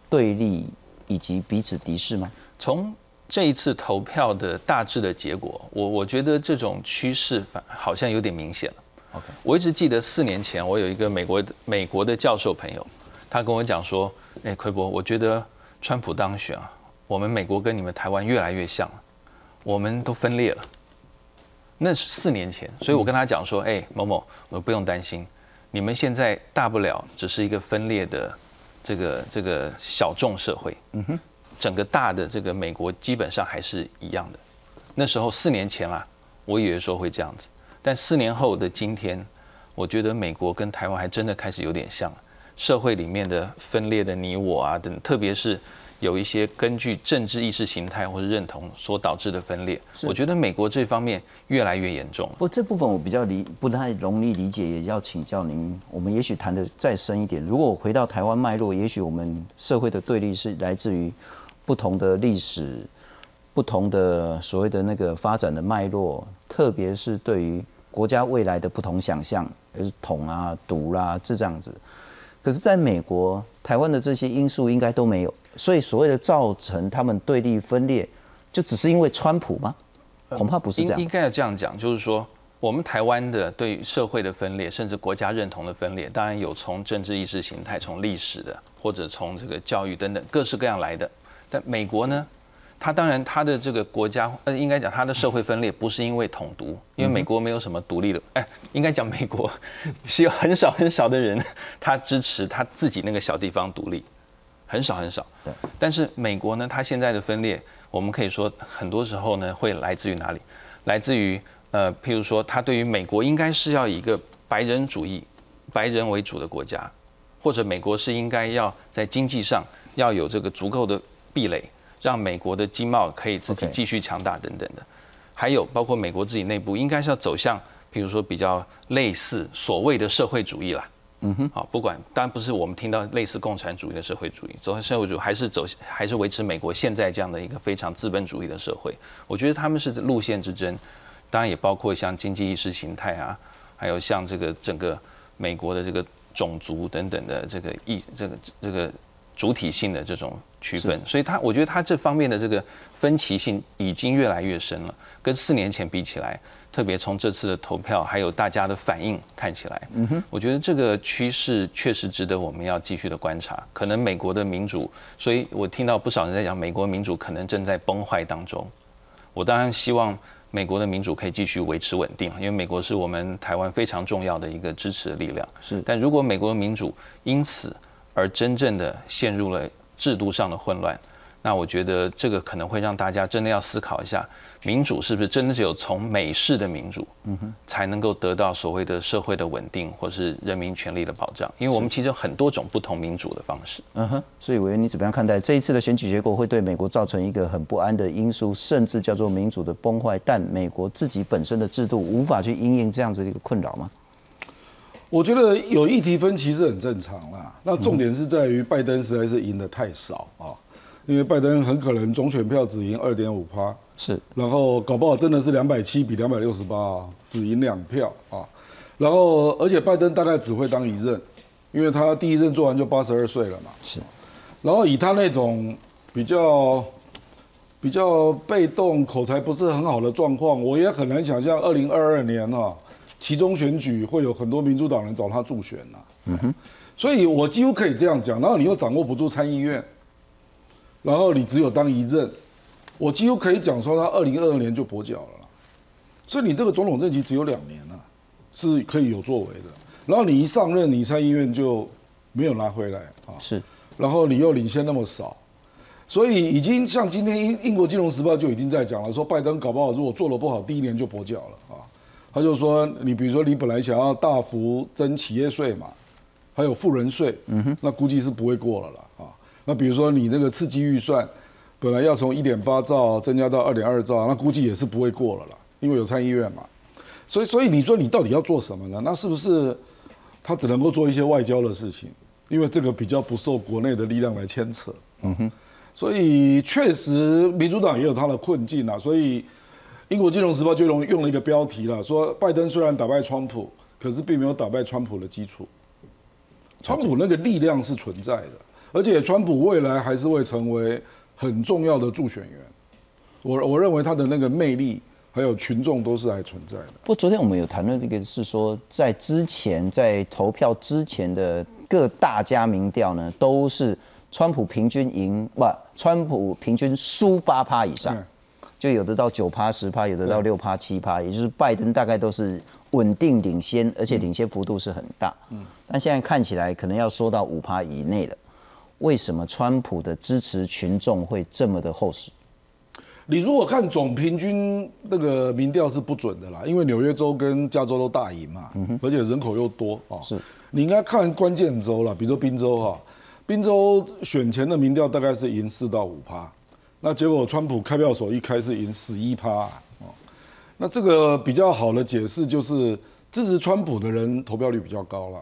对立以及彼此敌视吗？从这一次投票的大致的结果，我我觉得这种趋势反好像有点明显了。OK，我一直记得四年前我有一个美国美国的教授朋友，他跟我讲说：“哎，奎博，我觉得川普当选啊，我们美国跟你们台湾越来越像了，我们都分裂了。”那是四年前，所以我跟他讲说：“哎，某某，我不用担心，你们现在大不了只是一个分裂的这个这个小众社会，嗯哼，整个大的这个美国基本上还是一样的。那时候四年前啊，我以为说会这样子，但四年后的今天，我觉得美国跟台湾还真的开始有点像，社会里面的分裂的你我啊等，特别是。”有一些根据政治意识形态或者认同所导致的分裂，我觉得美国这方面越来越严重。不，这部分我比较理不太容易理解，也要请教您。我们也许谈的再深一点。如果我回到台湾脉络，也许我们社会的对立是来自于不同的历史、不同的所谓的那个发展的脉络，特别是对于国家未来的不同想象，是统啊、独啦这这样子。可是，在美国、台湾的这些因素应该都没有，所以所谓的造成他们对立分裂，就只是因为川普吗？恐怕不是这样。应该要这样讲，就是说，我们台湾的对社会的分裂，甚至国家认同的分裂，当然有从政治意识形态、从历史的，或者从这个教育等等各式各样来的。但美国呢，它当然它的这个国家，呃，应该讲它的社会分裂不是因为统独，因为美国没有什么独立的，哎，应该讲美国 是有很少很少的人，他支持他自己那个小地方独立，很少很少。对。但是美国呢，它现在的分裂，我们可以说很多时候呢，会来自于哪里？来自于。呃，譬如说，它对于美国应该是要以一个白人主义、白人为主的国家，或者美国是应该要在经济上要有这个足够的壁垒，让美国的经贸可以自己继续强大等等的。还有包括美国自己内部应该是要走向，譬如说比较类似所谓的社会主义啦。嗯哼。好，不管当然不是我们听到类似共产主义的社会主义，走向社会主义还是走还是维持美国现在这样的一个非常资本主义的社会。我觉得他们是路线之争。当然也包括像经济意识形态啊，还有像这个整个美国的这个种族等等的这个意这个这个主体性的这种区分，所以他我觉得他这方面的这个分歧性已经越来越深了，跟四年前比起来，特别从这次的投票还有大家的反应看起来，嗯哼，我觉得这个趋势确实值得我们要继续的观察。可能美国的民主，所以我听到不少人在讲美国民主可能正在崩坏当中，我当然希望。美国的民主可以继续维持稳定，因为美国是我们台湾非常重要的一个支持的力量。是，但如果美国的民主因此而真正的陷入了制度上的混乱。那我觉得这个可能会让大家真的要思考一下，民主是不是真的只有从美式的民主，嗯哼，才能够得到所谓的社会的稳定，或是人民权利的保障？因为我们其实有很多种不同民主的方式，嗯哼。所以委员，你怎么样看待这一次的选举结果会对美国造成一个很不安的因素，甚至叫做民主的崩坏？但美国自己本身的制度无法去应应这样子的一个困扰吗？我觉得有议题分歧是很正常啦。那重点是在于拜登实在是赢得太少啊。因为拜登很可能总选票只赢二点五趴，是，然后搞不好真的是两百七比两百六十八，只赢两票啊，然后而且拜登大概只会当一任，因为他第一任做完就八十二岁了嘛，是，然后以他那种比较比较被动、口才不是很好的状况，我也很难想象二零二二年啊，其中选举会有很多民主党人找他助选呐，嗯哼，所以我几乎可以这样讲，然后你又掌握不住参议院。然后你只有当一任，我几乎可以讲说他二零二二年就跛脚了，所以你这个总统任期只有两年了，是可以有作为的。然后你一上任，你参议院就没有拿回来啊，是。然后你又领先那么少，所以已经像今天英英国金融时报就已经在讲了，说拜登搞不好如果做的不好，第一年就跛脚了啊。他就说你比如说你本来想要大幅增企业税嘛，还有富人税，嗯哼，那估计是不会过了了啊。那比如说你那个刺激预算，本来要从一点八兆增加到二点二兆，那估计也是不会过了啦，因为有参议院嘛。所以，所以你说你到底要做什么呢？那是不是他只能够做一些外交的事情？因为这个比较不受国内的力量来牵扯。嗯哼。所以确实民主党也有他的困境啊。所以英国金融时报就用用了一个标题了，说拜登虽然打败川普，可是并没有打败川普的基础。川普那个力量是存在的。而且，川普未来还是会成为很重要的助选员。我我认为他的那个魅力还有群众都是还存在的。不过，昨天我们有谈论这个是说，在之前在投票之前的各大家民调呢，都是川普平均赢不，川普平均输八趴以上，就有的到九趴、十趴，有的到六趴、七趴，也就是拜登大概都是稳定领先，而且领先幅度是很大。嗯，但现在看起来可能要缩到五趴以内了。为什么川普的支持群众会这么的厚实？你如果看总平均那个民调是不准的啦，因为纽约州跟加州都大赢嘛，而且人口又多啊。是，你应该看关键州了，比如说宾州哈，宾州选前的民调大概是赢四到五趴，那结果川普开票所一开是赢十一趴哦，那这个比较好的解释就是支持川普的人投票率比较高了，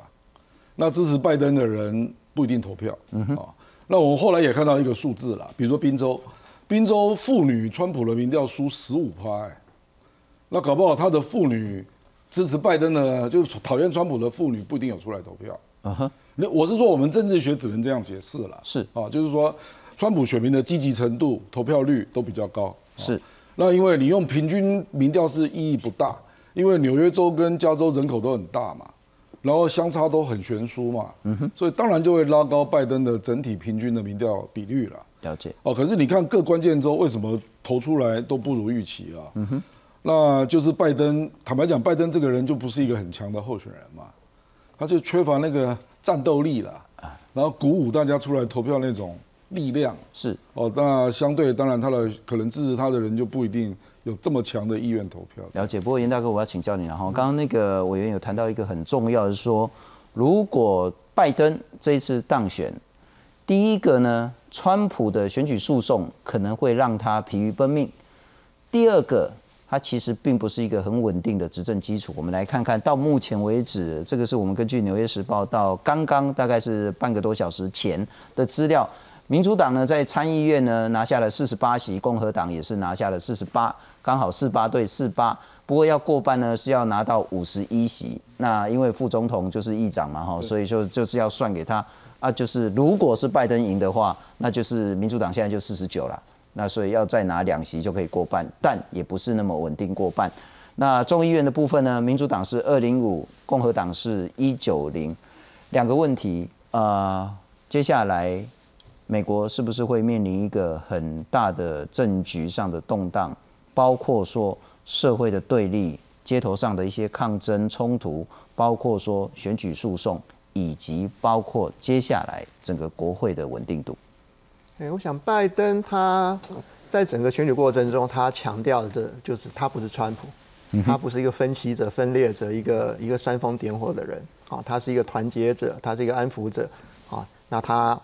那支持拜登的人。不一定投票，嗯哼，啊，那我们后来也看到一个数字了，比如说宾州，宾州妇女川普的民调输十五趴，哎，那搞不好他的妇女支持拜登的，就讨厌川普的妇女不一定有出来投票，啊哼，那我是说我们政治学只能这样解释了，是。啊，就是说川普选民的积极程度、投票率都比较高，是，那因为你用平均民调是意义不大。因为纽约州跟加州人口都很大嘛，然后相差都很悬殊嘛，嗯哼，所以当然就会拉高拜登的整体平均的民调比率了。了解。哦，可是你看各关键州为什么投出来都不如预期啊？嗯哼，那就是拜登，坦白讲，拜登这个人就不是一个很强的候选人嘛，他就缺乏那个战斗力了，然后鼓舞大家出来投票那种力量是哦。那相对当然他的可能支持他的人就不一定有这么强的意愿投票。了解。不过严大哥，我要请教你了哈，刚刚那个委员有谈到一个很重要的，说如果拜登这一次当选，第一个呢，川普的选举诉讼可能会让他疲于奔命；第二个，他其实并不是一个很稳定的执政基础。我们来看看到目前为止，这个是我们根据《纽约时报》到刚刚大概是半个多小时前的资料。民主党呢在参议院呢拿下了四十八席，共和党也是拿下了四十八，刚好四八对四八。不过要过半呢是要拿到五十一席。那因为副总统就是议长嘛哈，所以就就是要算给他啊。就是如果是拜登赢的话，那就是民主党现在就四十九了。那所以要再拿两席就可以过半，但也不是那么稳定过半。那众议院的部分呢，民主党是二零五，共和党是一九零。两个问题呃，接下来。美国是不是会面临一个很大的政局上的动荡，包括说社会的对立、街头上的一些抗争冲突，包括说选举诉讼，以及包括接下来整个国会的稳定度？哎，我想拜登他在整个选举过程中，他强调的就是他不是川普，他不是一个分歧者、分裂者，一个一个煽风点火的人，啊，他是一个团结者，他是一个安抚者，啊，那他。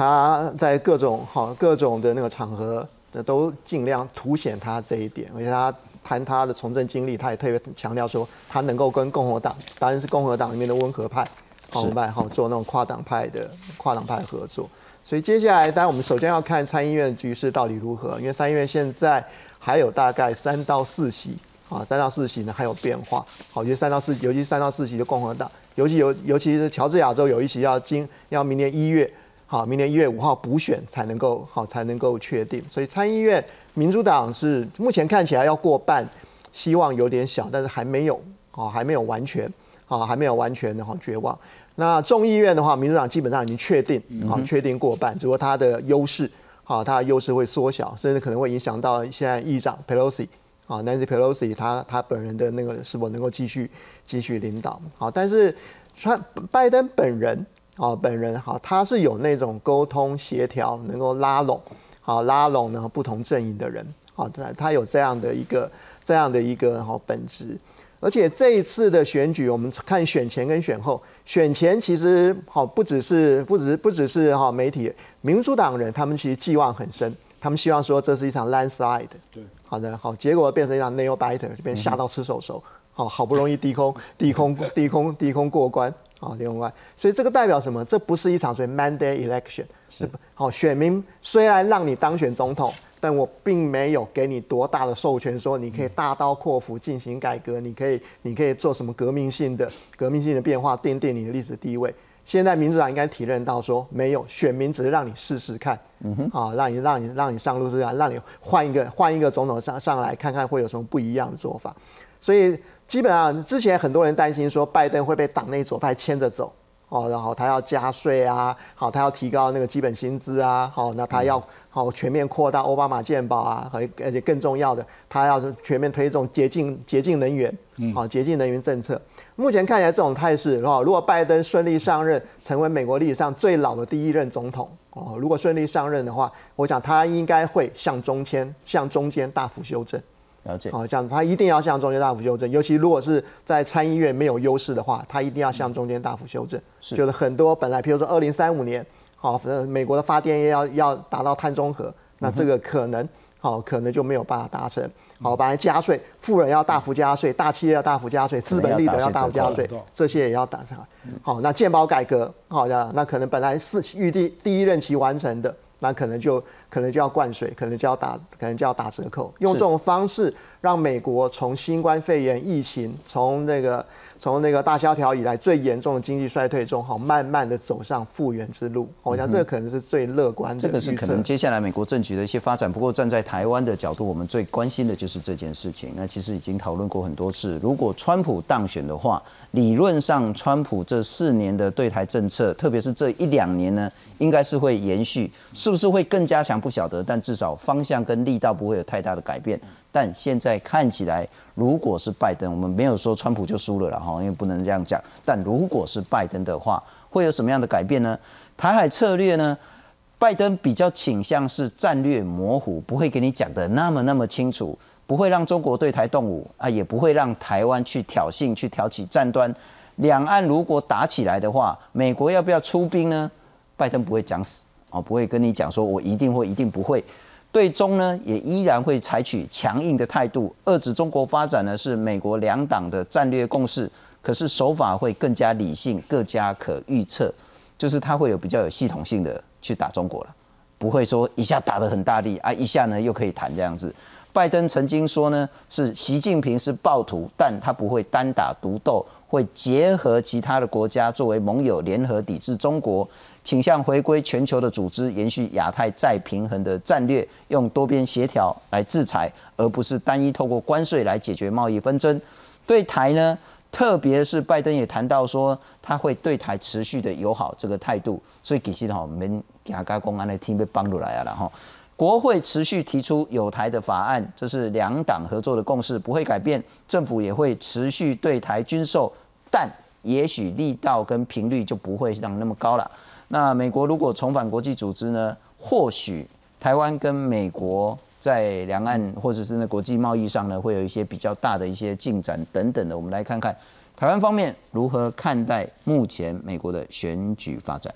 他在各种好各种的那个场合，都尽量凸显他这一点。而且他谈他的从政经历，他也特别强调说，他能够跟共和党，当然是共和党里面的温和派，好派好做那种跨党派的跨党派合作。所以接下来，当然我们首先要看参议院局势到底如何，因为参议院现在还有大概三到四席啊，三到四席呢还有变化。好，就三到四，尤其三到四席的共和党，尤其尤尤其是乔治亚州有一席要今要明年一月。好，明年一月五号补选才能够好才能够确定，所以参议院民主党是目前看起来要过半，希望有点小，但是还没有，好还没有完全，好还没有完全的哈绝望。那众议院的话，民主党基本上已经确定，好确定过半，只不过它的优势，好它的优势会缩小，甚至可能会影响到现在议长 Pelosi，啊 Nancy Pelosi 他他本人的那个是否能够继续继续领导，好，但是川拜登本人。哦，本人好，他是有那种沟通协调，能够拉拢，好拉拢呢不同阵营的人，好，他他有这样的一个这样的一个好本质，而且这一次的选举，我们看选前跟选后，选前其实好不只是不只不只是哈媒体，民主党人他们其实寄望很深，他们希望说这是一场 landslide，对，好的好，结果变成一场 nail biter，这边吓到吃手手，好好不容易低空低空低空低空过关。好，另外，所以这个代表什么？这不是一场所谓 Monday election，。好，选民虽然让你当选总统，但我并没有给你多大的授权，说你可以大刀阔斧进行改革，你可以，你可以做什么革命性的、革命性的变化，奠定你的历史地位。现在民主党应该体认到，说没有，选民只是让你试试看，嗯哼，啊，让你、让你、让你上路试试，让你换一个、换一个总统上上来看看会有什么不一样的做法。所以。基本上，之前很多人担心说拜登会被党内左派牵着走，哦，然后他要加税啊，好，他要提高那个基本薪资啊，好，那他要好全面扩大奥巴马健保啊，而而且更重要的，他要全面推动洁净洁净能源，好，洁净能源政策。目前看起来这种态势，哦，如果拜登顺利上任，成为美国历史上最老的第一任总统，哦，如果顺利上任的话，我想他应该会向中间向中间大幅修正。了解，好，这样他一定要向中间大幅修正，尤其如果是在参议院没有优势的话，他一定要向中间大幅修正。是，就是很多本来，比如说二零三五年，好，美国的发电业要要达到碳中和，那这个可能，好，可能就没有办法达成。好，本来加税，富人要大幅加税，大企业要大幅加税，资本利得要大幅加税，这些也要达成。好，那健保改革，好的，那可能本来是预定第一任期完成的。那可能就可能就要灌水，可能就要打，可能就要打折扣，用这种方式让美国从新冠肺炎疫情，从那个从那个大萧条以来最严重的经济衰退中，好慢慢的走上复原之路。我想这个可能是最乐观的。这个是可能接下来美国政局的一些发展。不过站在台湾的角度，我们最关心的就是这件事情。那其实已经讨论过很多次，如果川普当选的话，理论上川普这四年的对台政策，特别是这一两年呢，应该是会延续，是不是会更加强不晓得，但至少方向跟力道不会有太大的改变。但现在看起来，如果是拜登，我们没有说川普就输了了哈，因为不能这样讲。但如果是拜登的话，会有什么样的改变呢？台海策略呢？拜登比较倾向是战略模糊，不会给你讲的那么那么清楚，不会让中国对台动武啊，也不会让台湾去挑衅、去挑起战端。两岸如果打起来的话，美国要不要出兵呢？拜登不会讲死哦，不会跟你讲说我一定会、一定不会。对中呢，也依然会采取强硬的态度，遏制中国发展呢，是美国两党的战略共识。可是手法会更加理性、更加可预测，就是他会有比较有系统性的去打中国了，不会说一下打得很大力啊，一下呢又可以谈这样子。拜登曾经说呢，是习近平是暴徒，但他不会单打独斗，会结合其他的国家作为盟友，联合抵制中国。倾向回归全球的组织，延续亚太再平衡的战略，用多边协调来制裁，而不是单一透过关税来解决贸易纷争。对台呢，特别是拜登也谈到说，他会对台持续的友好这个态度。所以其实哈，我们亚加公安的 team 被帮助来啊，然后国会持续提出有台的法案，这是两党合作的共识，不会改变。政府也会持续对台军售，但也许力道跟频率就不会像那么高了。那美国如果重返国际组织呢？或许台湾跟美国在两岸或者是那国际贸易上呢，会有一些比较大的一些进展等等的。我们来看看台湾方面如何看待目前美国的选举发展。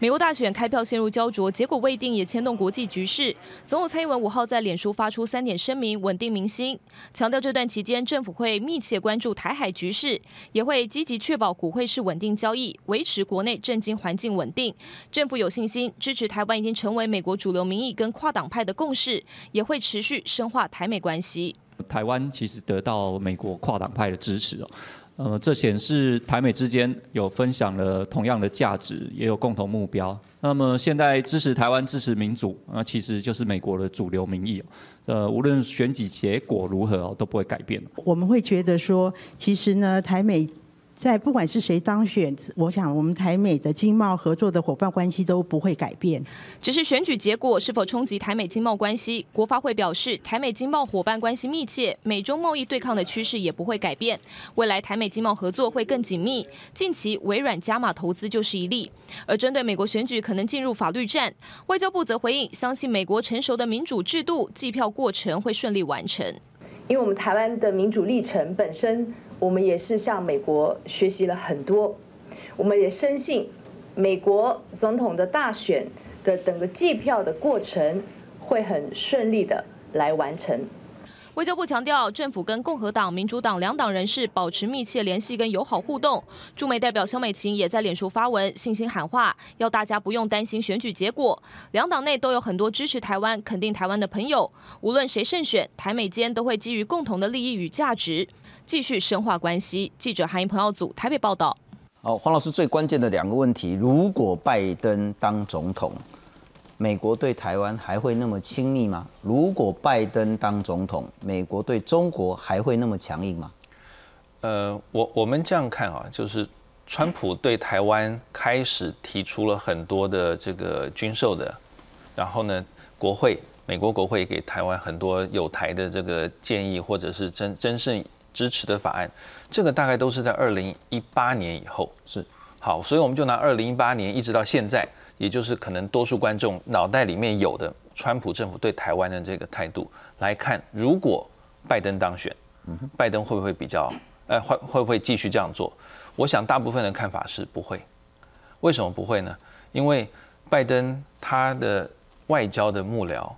美国大选开票陷入焦灼，结果未定也牵动国际局势。总统蔡英文五号在脸书发出三点声明，稳定民心，强调这段期间政府会密切关注台海局势，也会积极确保股汇市稳定交易，维持国内政经环境稳定。政府有信心支持台湾已经成为美国主流民意跟跨党派的共识，也会持续深化台美关系。台湾其实得到美国跨党派的支持哦。呃，这显示台美之间有分享了同样的价值，也有共同目标。那么现在支持台湾、支持民主，那其实就是美国的主流民意。呃，无论选举结果如何都不会改变。我们会觉得说，其实呢，台美。在不管是谁当选，我想我们台美的经贸合作的伙伴关系都不会改变。只是选举结果是否冲击台美经贸关系，国发会表示，台美经贸伙伴关系密切，美中贸易对抗的趋势也不会改变。未来台美经贸合作会更紧密。近期微软加码投资就是一例。而针对美国选举可能进入法律战，外交部则回应，相信美国成熟的民主制度计票过程会顺利完成。因为我们台湾的民主历程本身。我们也是向美国学习了很多，我们也深信美国总统的大选的整个计票的过程会很顺利的来完成。外交部强调，政府跟共和党、民主党两党人士保持密切联系跟友好互动。驻美代表肖美琴也在脸书发文，信心喊话，要大家不用担心选举结果。两党内都有很多支持台湾、肯定台湾的朋友，无论谁胜选，台美间都会基于共同的利益与价值。继续深化关系。记者韩英朋友组台北报道。好，黄老师最关键的两个问题：如果拜登当总统，美国对台湾还会那么亲密吗？如果拜登当总统，美国对中国还会那么强硬吗？呃，我我们这样看啊，就是川普对台湾开始提出了很多的这个军售的，然后呢，国会美国国会给台湾很多有台的这个建议，或者是真真正。支持的法案，这个大概都是在二零一八年以后是好，所以我们就拿二零一八年一直到现在，也就是可能多数观众脑袋里面有的川普政府对台湾的这个态度来看，如果拜登当选，拜登会不会比较，呃，会会不会继续这样做？我想大部分的看法是不会。为什么不会呢？因为拜登他的外交的幕僚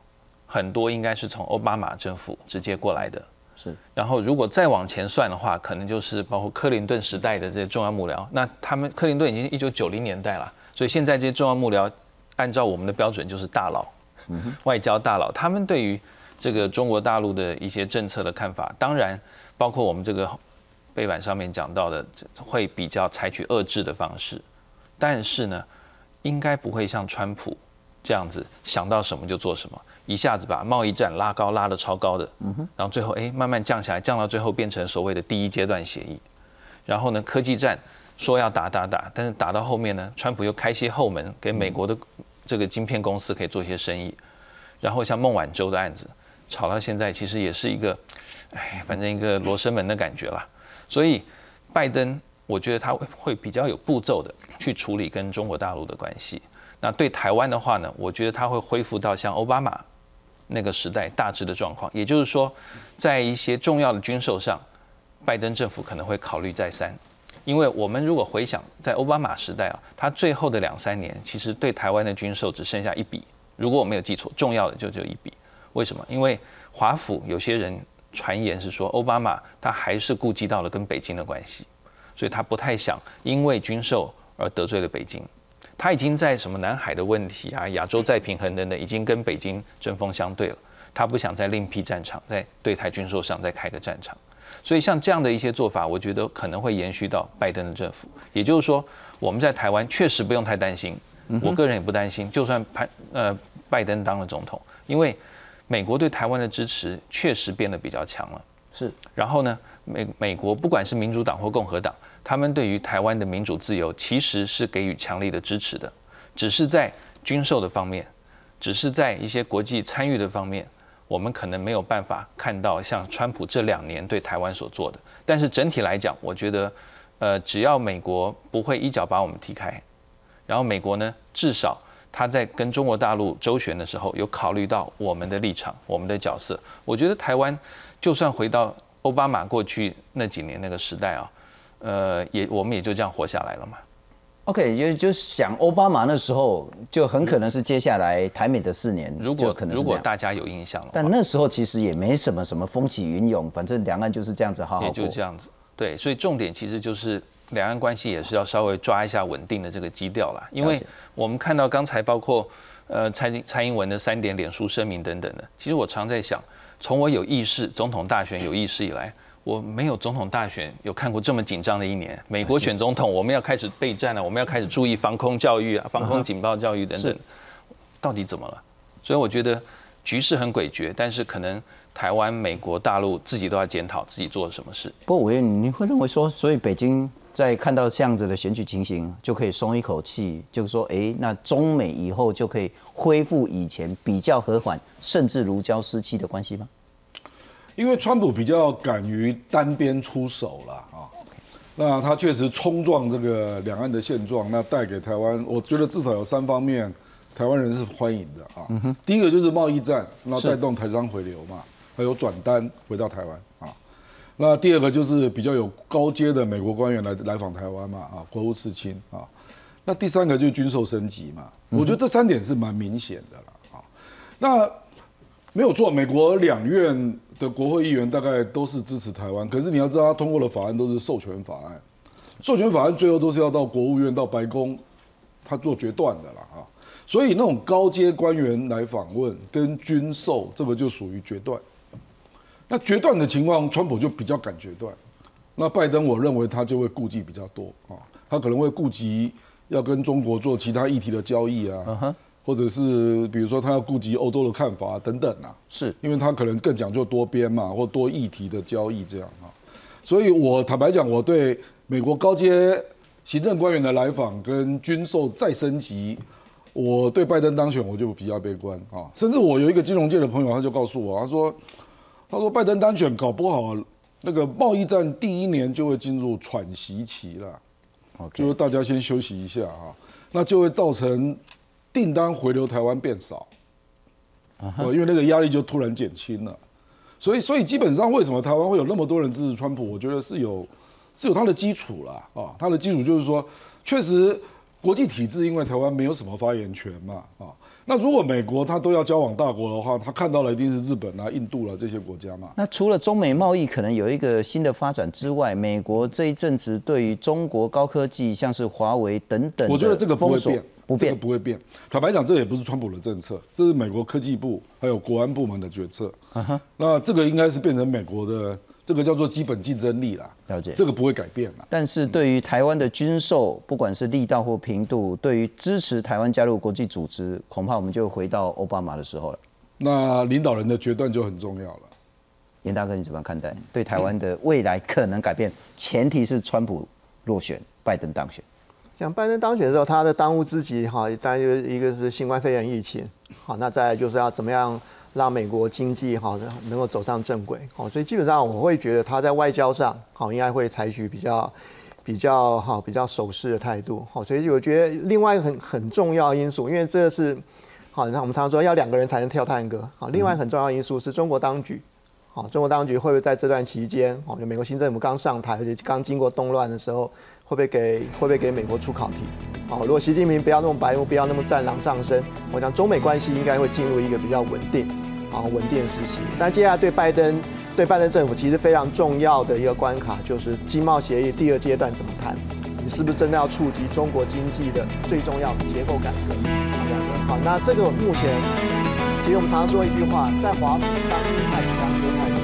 很多应该是从奥巴马政府直接过来的。是，然后如果再往前算的话，可能就是包括克林顿时代的这些重要幕僚。那他们克林顿已经一九九零年代了，所以现在这些重要幕僚，按照我们的标准就是大佬，外交大佬，他们对于这个中国大陆的一些政策的看法，当然包括我们这个背板上面讲到的，会比较采取遏制的方式，但是呢，应该不会像川普这样子想到什么就做什么，一下子把贸易战拉高拉得超高的，然后最后哎慢慢降下来，降到最后变成所谓的第一阶段协议，然后呢科技战说要打打打，但是打到后面呢，川普又开些后门给美国的这个晶片公司可以做一些生意，然后像孟晚舟的案子吵到现在，其实也是一个，哎，反正一个罗生门的感觉啦。所以拜登，我觉得他会会比较有步骤的去处理跟中国大陆的关系。那对台湾的话呢，我觉得他会恢复到像奥巴马那个时代大致的状况，也就是说，在一些重要的军售上，拜登政府可能会考虑再三。因为我们如果回想在奥巴马时代啊，他最后的两三年，其实对台湾的军售只剩下一笔，如果我没有记错，重要的就只有一笔。为什么？因为华府有些人传言是说，奥巴马他还是顾及到了跟北京的关系，所以他不太想因为军售而得罪了北京。他已经在什么南海的问题啊、亚洲再平衡等等，已经跟北京针锋相对了。他不想再另辟战场，在对台军售上再开个战场。所以像这样的一些做法，我觉得可能会延续到拜登的政府。也就是说，我们在台湾确实不用太担心，我个人也不担心。就算潘呃拜登当了总统，因为美国对台湾的支持确实变得比较强了。是。然后呢，美美国不管是民主党或共和党，他们对于台湾的民主自由其实是给予强力的支持的，只是在军售的方面，只是在一些国际参与的方面。我们可能没有办法看到像川普这两年对台湾所做的，但是整体来讲，我觉得，呃，只要美国不会一脚把我们踢开，然后美国呢，至少他在跟中国大陆周旋的时候，有考虑到我们的立场、我们的角色。我觉得台湾就算回到奥巴马过去那几年那个时代啊，呃，也我们也就这样活下来了嘛。OK，就就想奥巴马那时候就很可能是接下来台美的四年，如果可能如果大家有印象了，但那时候其实也没什么什么风起云涌，反正两岸就是这样子好好也就这样子。对，所以重点其实就是两岸关系也是要稍微抓一下稳定的这个基调啦。因为我们看到刚才包括呃蔡蔡英文的三点脸书声明等等的，其实我常在想，从我有意识总统大选有意识以来。我没有总统大选有看过这么紧张的一年。美国选总统，我们要开始备战了，我们要开始注意防空教育啊、防空警报教育等等。到底怎么了？所以我觉得局势很诡谲，但是可能台湾、美国、大陆自己都要检讨自己做了什么事。不过，委员，你会认为说，所以北京在看到这样子的选举情形，就可以松一口气，就是说，哎，那中美以后就可以恢复以前比较和缓，甚至如胶似漆的关系吗？因为川普比较敢于单边出手了啊，那他确实冲撞这个两岸的现状，那带给台湾，我觉得至少有三方面，台湾人是欢迎的啊。第一个就是贸易战，那带动台商回流嘛，还有转单回到台湾啊。那第二个就是比较有高阶的美国官员来来访台湾嘛，啊，国务次卿啊。那第三个就是军售升级嘛，我觉得这三点是蛮明显的了啊。那没有错，美国两院。的国会议员大概都是支持台湾，可是你要知道，他通过的法案都是授权法案，授权法案最后都是要到国务院、到白宫，他做决断的啦啊。所以那种高阶官员来访问跟军售，这个就属于决断。那决断的情况，川普就比较敢决断。那拜登，我认为他就会顾忌比较多啊，他可能会顾及要跟中国做其他议题的交易啊。或者是比如说他要顾及欧洲的看法等等啊，是。因为他可能更讲究多边嘛，或多议题的交易这样啊，所以我坦白讲，我对美国高阶行政官员的来访跟军售再升级，我对拜登当选我就比较悲观啊，甚至我有一个金融界的朋友，他就告诉我，他说，他说拜登当选搞不好那个贸易战第一年就会进入喘息期了，就是大家先休息一下啊，那就会造成。订单回流台湾变少，啊，因为那个压力就突然减轻了，所以，所以基本上为什么台湾会有那么多人支持川普？我觉得是有是有它的基础啦，啊，它的基础就是说，确实国际体制因为台湾没有什么发言权嘛，啊，那如果美国他都要交往大国的话，他看到了一定是日本啊、印度了这些国家嘛。那除了中美贸易可能有一个新的发展之外，美国这一阵子对于中国高科技，像是华为等等，我觉得这个不会变。不变，不会变。坦白讲，这也不是川普的政策，这是美国科技部还有国安部门的决策。那这个应该是变成美国的这个叫做基本竞争力啦。了解，这个不会改变了。但是对于台湾的军售，不管是力道或频度，对于支持台湾加入国际组织，恐怕我们就回到奥巴马的时候了。那领导人的决断就很重要了。严大哥，你怎么看待对台湾的未来可能改变？前提是川普落选，拜登当选。像拜登当选的时候，他的当务之急哈，当然就是一个是新冠肺炎疫情，好，那再来就是要怎么样让美国经济好能够走上正轨，好，所以基本上我会觉得他在外交上好应该会采取比较比较好比较守势的态度，好，所以我觉得另外一个很很重要因素，因为这是好，你看我们常常说要两个人才能跳探戈，好，另外很重要因素是中国当局，好，中国当局会不会在这段期间，哦，美国新政府刚上台，而且刚经过动乱的时候。会不会给会不会给美国出考题？好，如果习近平不要那么白目，不要那么战狼上升，我想中美关系应该会进入一个比较稳定，啊稳定时期。但接下来对拜登对拜登政府其实非常重要的一个关卡，就是经贸协议第二阶段怎么谈？你是不是真的要触及中国经济的最重要的结构改革？好，那这个目前其实我们常说一句话，在华府当太平洋，当太平